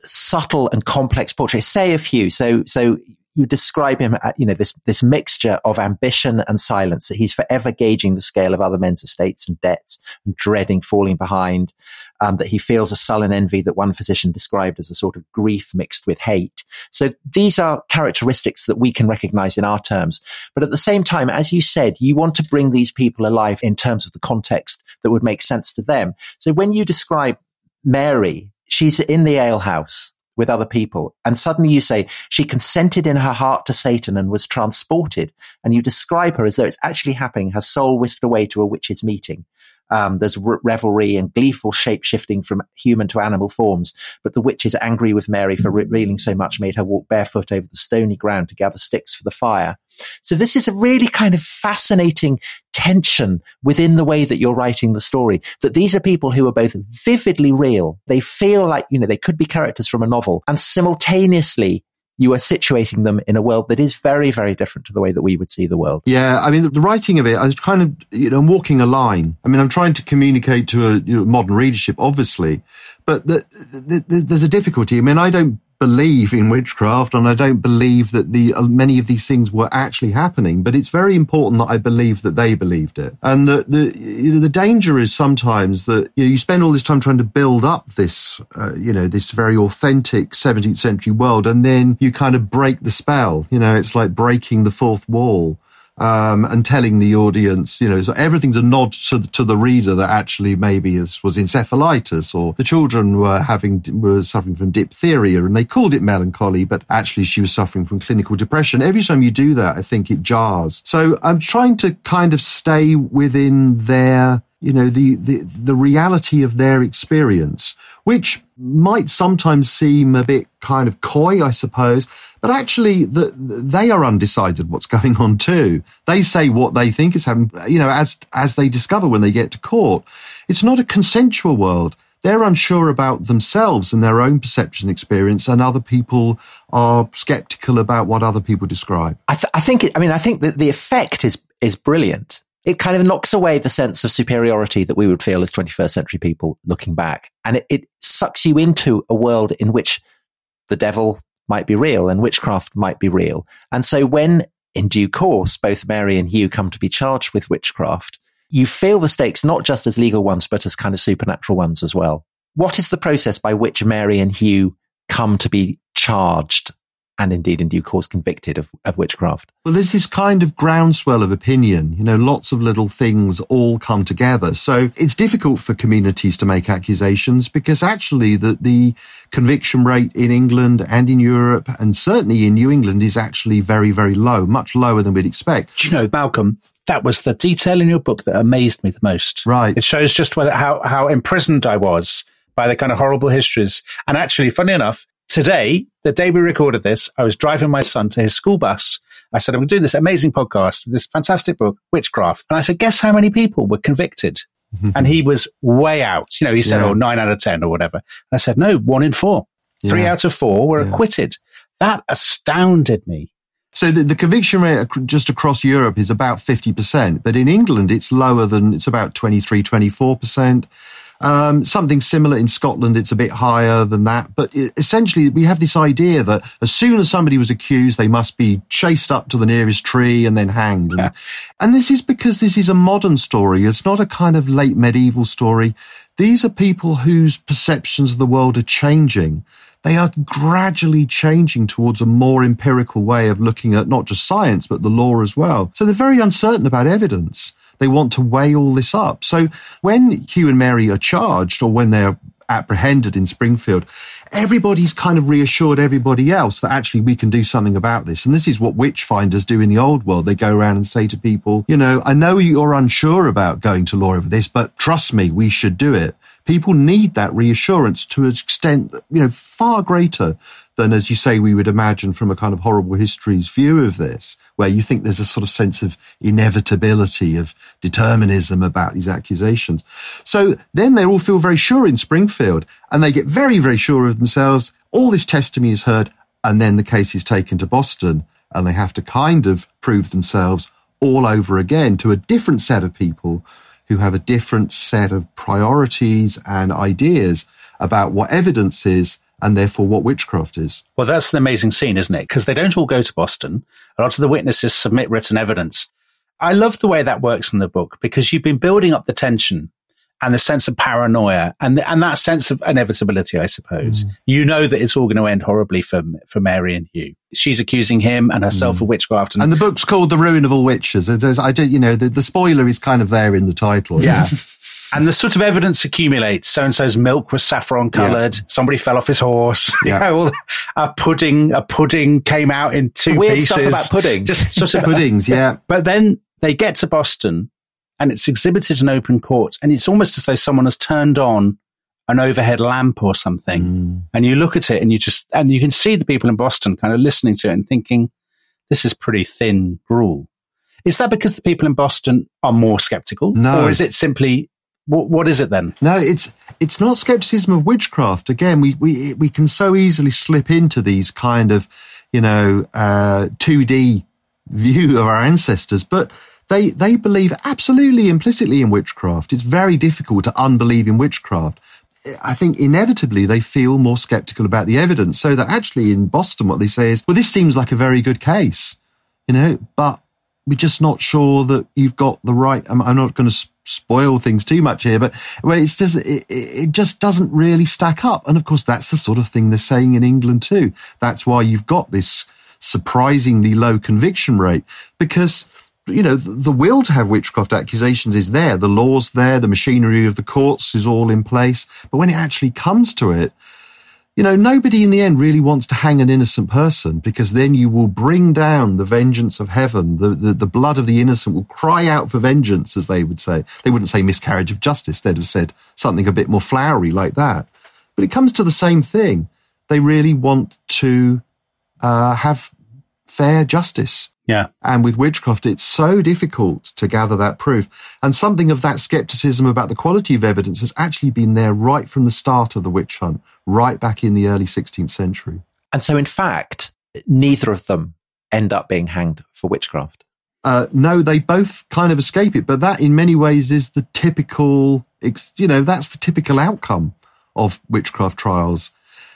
subtle and complex portrait. Say a few. So, so you describe him, you know, this, this mixture of ambition and silence that he's forever gauging the scale of other men's estates and debts and dreading falling behind. Um, that he feels a sullen envy that one physician described as a sort of grief mixed with hate. So these are characteristics that we can recognize in our terms. But at the same time, as you said, you want to bring these people alive in terms of the context that would make sense to them. So when you describe Mary she's in the alehouse with other people. And suddenly you say she consented in her heart to Satan and was transported. And you describe her as though it's actually happening, her soul whisked away to a witch's meeting. Um, there's re- revelry and gleeful shape shifting from human to animal forms. But the witch is angry with Mary for reeling so much, made her walk barefoot over the stony ground to gather sticks for the fire. So this is a really kind of fascinating tension within the way that you're writing the story. That these are people who are both vividly real. They feel like, you know, they could be characters from a novel and simultaneously you are situating them in a world that is very, very different to the way that we would see the world. Yeah, I mean, the writing of it, I was kind of, you know, I'm walking a line. I mean, I'm trying to communicate to a you know, modern readership, obviously, but the, the, the, there's a difficulty. I mean, I don't believe in witchcraft and I don't believe that the uh, many of these things were actually happening, but it's very important that I believe that they believed it. And the, the, you know, the danger is sometimes that you, know, you spend all this time trying to build up this, uh, you know, this very authentic 17th century world and then you kind of break the spell. You know, it's like breaking the fourth wall um, and telling the audience, you know, so everything's a nod to, to the reader that actually maybe this was encephalitis or the children were having, were suffering from diphtheria and they called it melancholy, but actually she was suffering from clinical depression. Every time you do that, I think it jars. So I'm trying to kind of stay within their, you know, the, the, the reality of their experience, which might sometimes seem a bit kind of coy, I suppose. But actually, the, they are undecided what's going on too. They say what they think is happening, you know, as, as they discover when they get to court. It's not a consensual world. They're unsure about themselves and their own perception experience, and other people are skeptical about what other people describe. I, th- I think, it, I mean, I think that the effect is, is brilliant. It kind of knocks away the sense of superiority that we would feel as 21st century people looking back. And it, it sucks you into a world in which the devil, might be real and witchcraft might be real. And so when in due course, both Mary and Hugh come to be charged with witchcraft, you feel the stakes not just as legal ones, but as kind of supernatural ones as well. What is the process by which Mary and Hugh come to be charged and indeed in due course convicted of, of witchcraft. Well, there's this kind of groundswell of opinion. You know, lots of little things all come together. So it's difficult for communities to make accusations because actually the, the conviction rate in England and in Europe and certainly in New England is actually very, very low, much lower than we'd expect. Do you know, Malcolm, that was the detail in your book that amazed me the most. Right. It shows just what, how, how imprisoned I was by the kind of horrible histories. And actually, funny enough, today, the day we recorded this, I was driving my son to his school bus. I said, I'm doing this amazing podcast, this fantastic book, Witchcraft. And I said, guess how many people were convicted? and he was way out. You know, he said, Yeah. oh, nine out of 10 or whatever. And I said, no, one in four. Three Yeah. out of four were Yeah. acquitted. That astounded me. So the, the conviction rate just across Europe is about 50%, but in England it's lower than, it's about 23, 24%. Um, something similar in Scotland, it's a bit higher than that. But essentially, we have this idea that as soon as somebody was accused, they must be chased up to the nearest tree and then hanged. And, and this is because this is a modern story. It's not a kind of late medieval story. These are people whose perceptions of the world are changing they are gradually changing towards a more empirical way of looking at not just science, but the law as well. So they're very uncertain about evidence. They want to weigh all this up. So when Hugh and Mary are charged or when they're apprehended in Springfield, everybody's kind of reassured everybody else that actually we can do something about this. And this is what witch finders do in the old world. They go around and say to people, you know, I know you're unsure about going to law over this, but trust me, we should do it. People need that reassurance to an extent, you know, far greater than, as you say, we would imagine from a kind of horrible histories view of this, where you think there's a sort of sense of inevitability, of determinism about these accusations. So then they all feel very sure in Springfield and they get very, very sure of themselves. All this testimony is heard and then the case is taken to Boston and they have to kind of prove themselves all over again to a different set of people who have a different set of priorities and ideas about what evidence is and therefore what witchcraft is. Well, that's an amazing scene, isn't it? Because they don't all go to Boston. A lot of the witnesses submit written evidence. I love the way that works in the book because you've been building up the tension and the sense of paranoia and and that sense of inevitability, I suppose. Mm. You know that it's all going to end horribly for for Mary and Hugh. She's accusing him and herself mm. of witchcraft, and, And the book's called The Ruin of All Witches. It is- I did, you know, the, the spoiler is kind of there in the title. yeah. And the sort of evidence accumulates. So and so's milk was saffron coloured. Somebody fell off his horse. You Yeah. know, a pudding, a pudding came out in two Weird pieces. stuff about puddings. Just sort of Puddings, yeah. But then they get to Boston and it's exhibited in open court and it's almost as though someone has turned on an overhead lamp or something. And you look at it and you just, and you can see the people in Boston kind of listening to it and thinking, this is pretty thin gruel. Is that because the people in Boston are more skeptical? No. Or is it simply, what, what is it then? No, it's it's not skepticism of witchcraft. Again, we we we can so easily slip into these kind of, you know, uh, two D view of our ancestors, but they they believe absolutely implicitly in witchcraft. It's very difficult to unbelieve in witchcraft. I think inevitably they feel more skeptical about the evidence. So that actually in Boston, what they say is, well, this seems like a very good case, you know, but we're just not sure that you've got the right. I'm, I'm not going to spoil things too much here, but well, it's just it, it just doesn't really stack up. And of course, that's the sort of thing they're saying in England too. That's why you've got this surprisingly low conviction rate because you know the, will to have witchcraft accusations is there, the laws there, the machinery of the courts is all in place. But when it actually comes to it, you know, nobody in the end really wants to hang an innocent person because then you will bring down the vengeance of heaven. The, the, the blood of the innocent will cry out for vengeance, as they would say. They wouldn't say miscarriage of justice. They'd have said something a bit more flowery like that. But it comes to the same thing. They really want to uh, have fair justice. Yeah. And with witchcraft, it's so difficult to gather that proof. And something of that skepticism about the quality of evidence has actually been there right from the start of the witch hunt, right back in the early 16th century. And so, in fact, neither of them end up being hanged for witchcraft. Uh, no, they both kind of escape it, but that in many ways is the typical, you know, that's the typical outcome of witchcraft trials.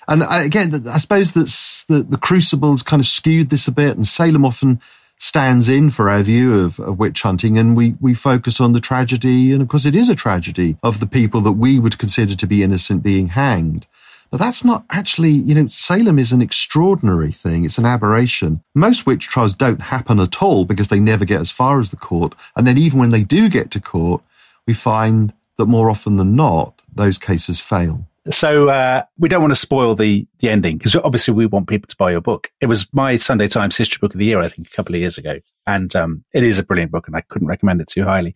And again, I suppose that the, the Crucible's kind of skewed this a bit, and Salem often stands in for our view of, of witch hunting, and we, we focus on the tragedy, and of course it is a tragedy of the people that we would consider to be innocent being hanged. But that's not actually, you know, Salem is an extraordinary thing. It's an aberration. Most witch trials don't happen at all because they never get as far as the court. And then even when they do get to court, we find that more often than not, those cases fail. So uh, we don't want to spoil the the ending because obviously we want people to buy your book. It was my Sunday Times History Book of the Year, I think, a couple of years ago, and um, it is a brilliant book, and I couldn't recommend it too highly.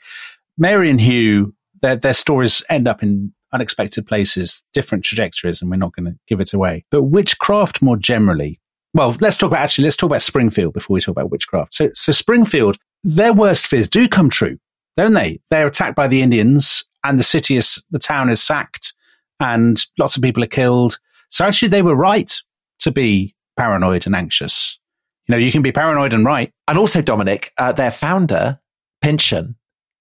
Mary and Hugh, their their stories end up in unexpected places, different trajectories, and we're not going to give it away. But witchcraft more generally. Well, let's talk about actually. Let's talk about Springfield before we talk about witchcraft. So, so Springfield, their worst fears do come true, don't they? They're attacked by the Indians, and the city is the town is sacked and lots of people are killed. So actually, they were right to be paranoid and anxious. You know, you can be paranoid and right. And also, Dominic, uh, their founder, Pynchon,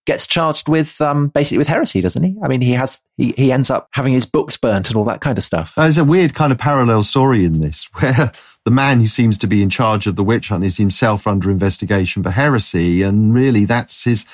gets charged with um, basically with heresy, doesn't he? I mean, he has he, he ends up having his books burnt and all that kind of stuff. There's a weird kind of parallel story in this, where the man who seems to be in charge of the witch hunt is himself under investigation for heresy, and really, that's his.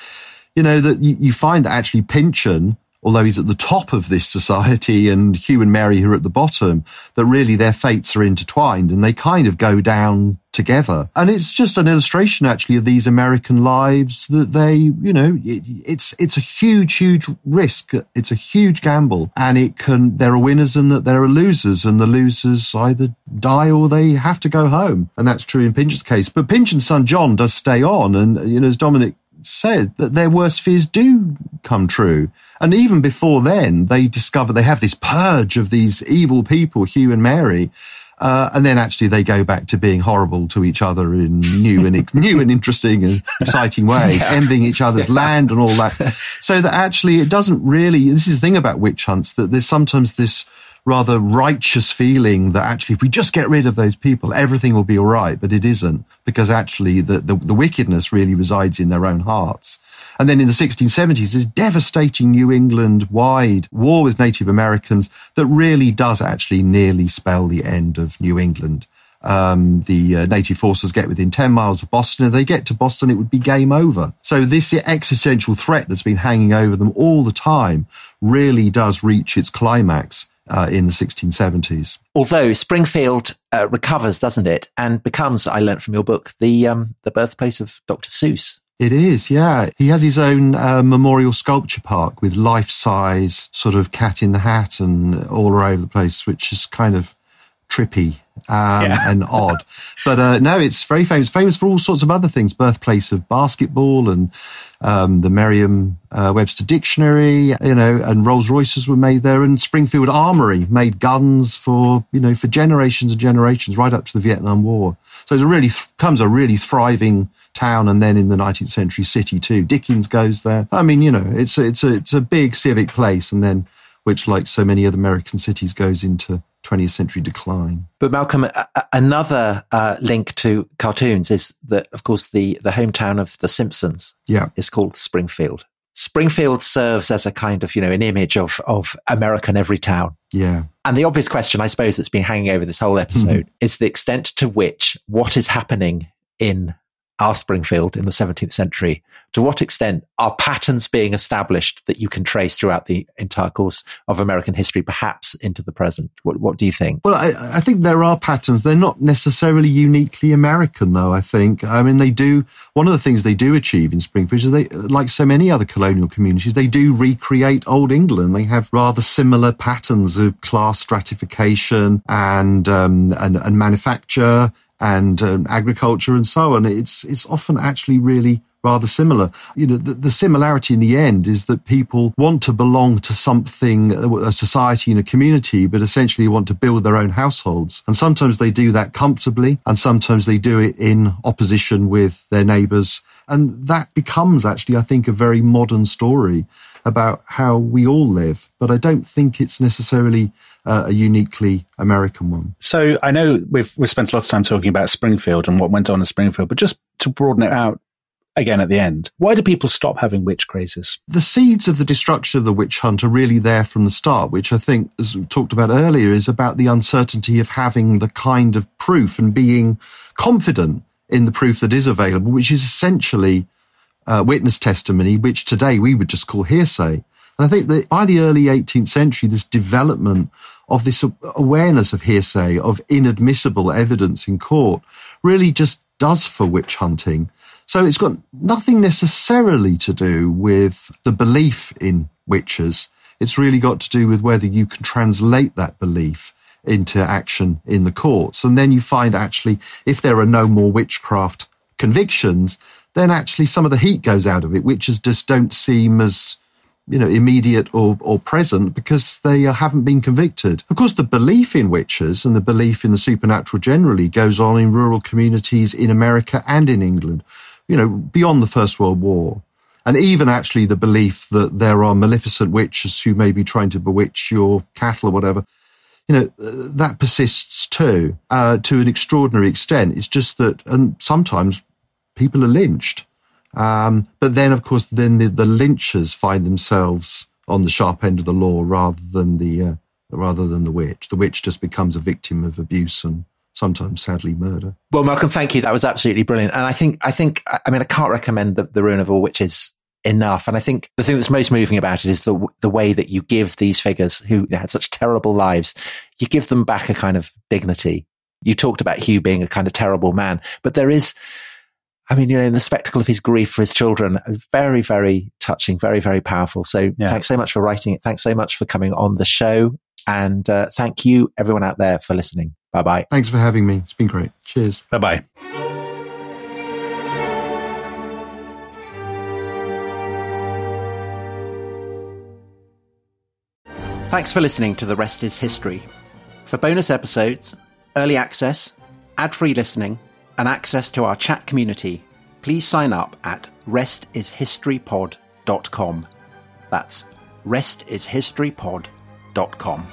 You know that you, you find that actually Pynchon although he's at the top of this society and Hugh and Mary are at the bottom, that really their fates are intertwined and they kind of go down together. And it's just an illustration actually of these American lives that they, you know, it, it's, it's a huge, huge risk. It's a huge gamble and it can, there are winners and that there are losers and the losers either die or they have to go home. And that's true in Pynchon's case. But Pynchon's son John does stay on. And, you know, as Dominic said that their worst fears do come true. And even before then, they discover they have this purge of these evil people, Hugh and Mary. Uh, and then actually they go back to being horrible to each other in new and new and interesting and exciting ways, yeah. envying each other's yeah. land and all that. So that actually it doesn't really, this is the thing about witch hunts, that there's sometimes this rather righteous feeling that actually if we just get rid of those people, everything will be all right. But it isn't because actually the, the, the wickedness really resides in their own hearts. And then in the 1670s, this devastating New England wide war with Native Americans that really does actually nearly spell the end of New England. Um, the uh, native forces get within 10 miles of Boston. And if they get to Boston, it would be game over. So this existential threat that's been hanging over them all the time really does reach its climax uh, in the 1670s. Although Springfield uh, recovers, doesn't it, and becomes, I learnt from your book, the um, the birthplace of Dr. Seuss. It is, yeah. He has his own uh, memorial sculpture park with life size sort of cat in the hat and all over the place, which is kind of trippy um, yeah. and odd. But uh, no, it's very famous. Famous for all sorts of other things. Birthplace of basketball and um, the Merriam-Webster uh, Dictionary, you know, and Rolls Royces were made there, and Springfield Armory made guns for you know for generations and generations, right up to the Vietnam War. So it's a really comes a really thriving town, and then in the 19th century city too. Dickens goes there. I mean, you know, it's a, it's a it's a big civic place, and then which, like so many other American cities, goes into 20th century decline. But Malcolm, another uh, link to cartoons is that, of course, the, the hometown of The Simpsons yeah. is called Springfield. Springfield serves as a kind of, you know, an image of, of American every town. Yeah. And the obvious question, I suppose, that's been hanging over this whole episode mm-hmm. is the extent to which what is happening in our Springfield in the 17th century, to what extent are patterns being established that you can trace throughout the entire course of American history, perhaps into the present? What, what do you think? Well, I, I, think there are patterns. They're not necessarily uniquely American, though, I think. I mean, they do, one of the things they do achieve in Springfield is they, like so many other colonial communities, they do recreate Old England. They have rather similar patterns of class stratification and, um, and, and manufacture and um, agriculture and so on. It's it's often actually really rather similar. You know, the, the, similarity in the end is that people want to belong to something, a society and a community, but essentially want to build their own households. And sometimes they do that comfortably, and sometimes they do it in opposition with their neighbours. And that becomes actually, I think, a very modern story about how we all live. But I don't think it's necessarily uh, a uniquely American one. So I know we've we've spent a lot of time talking about Springfield and what went on in Springfield, but just to broaden it out again at the end, why do people stop having witch crazes? The seeds of the destruction of the witch hunt are really there from the start, which I think, as we talked about earlier, is about the uncertainty of having the kind of proof and being confident in the proof that is available, which is essentially uh, witness testimony, which today we would just call hearsay. And I think that by the early 18th century, this development of this awareness of hearsay, of inadmissible evidence in court, really just does for witch hunting. So it's got nothing necessarily to do with the belief in witches. It's really got to do with whether you can translate that belief into action in the courts. And then you find actually, if there are no more witchcraft convictions, then actually some of the heat goes out of it. Witches just don't seem as you know, immediate or, or present because they haven't been convicted. Of course, the belief in witches and the belief in the supernatural generally goes on in rural communities in America and in England, you know, beyond the First World War. And even actually the belief that there are maleficent witches who may be trying to bewitch your cattle or whatever, you know, uh, that persists too, uh, to an extraordinary extent. It's just that, and sometimes people are lynched. Um, but then, of course, then the, the lynchers find themselves on the sharp end of the law rather than the uh, rather than the witch. The witch just becomes a victim of abuse and sometimes, sadly, murder. Well, Malcolm, thank you. That was absolutely brilliant. And I think, I think, I mean, I can't recommend the, the Ruin of All Witches enough. And I think the thing that's most moving about it is the the way that you give these figures who had such terrible lives, you give them back a kind of dignity. You talked about Hugh being a kind of terrible man, but there is I mean, you know, in the spectacle of his grief for his children, very, very touching, very, very powerful. So yeah. thanks so much for writing it. Thanks so much for coming on the show. And uh, thank you, everyone out there, for listening. Bye bye. Thanks for having me. It's been great. Cheers. Bye bye. Thanks for listening to The Rest is History. For bonus episodes, early access, ad free listening, and access to our chat community, please sign up at restishistorypod.com. That's restishistorypod.com.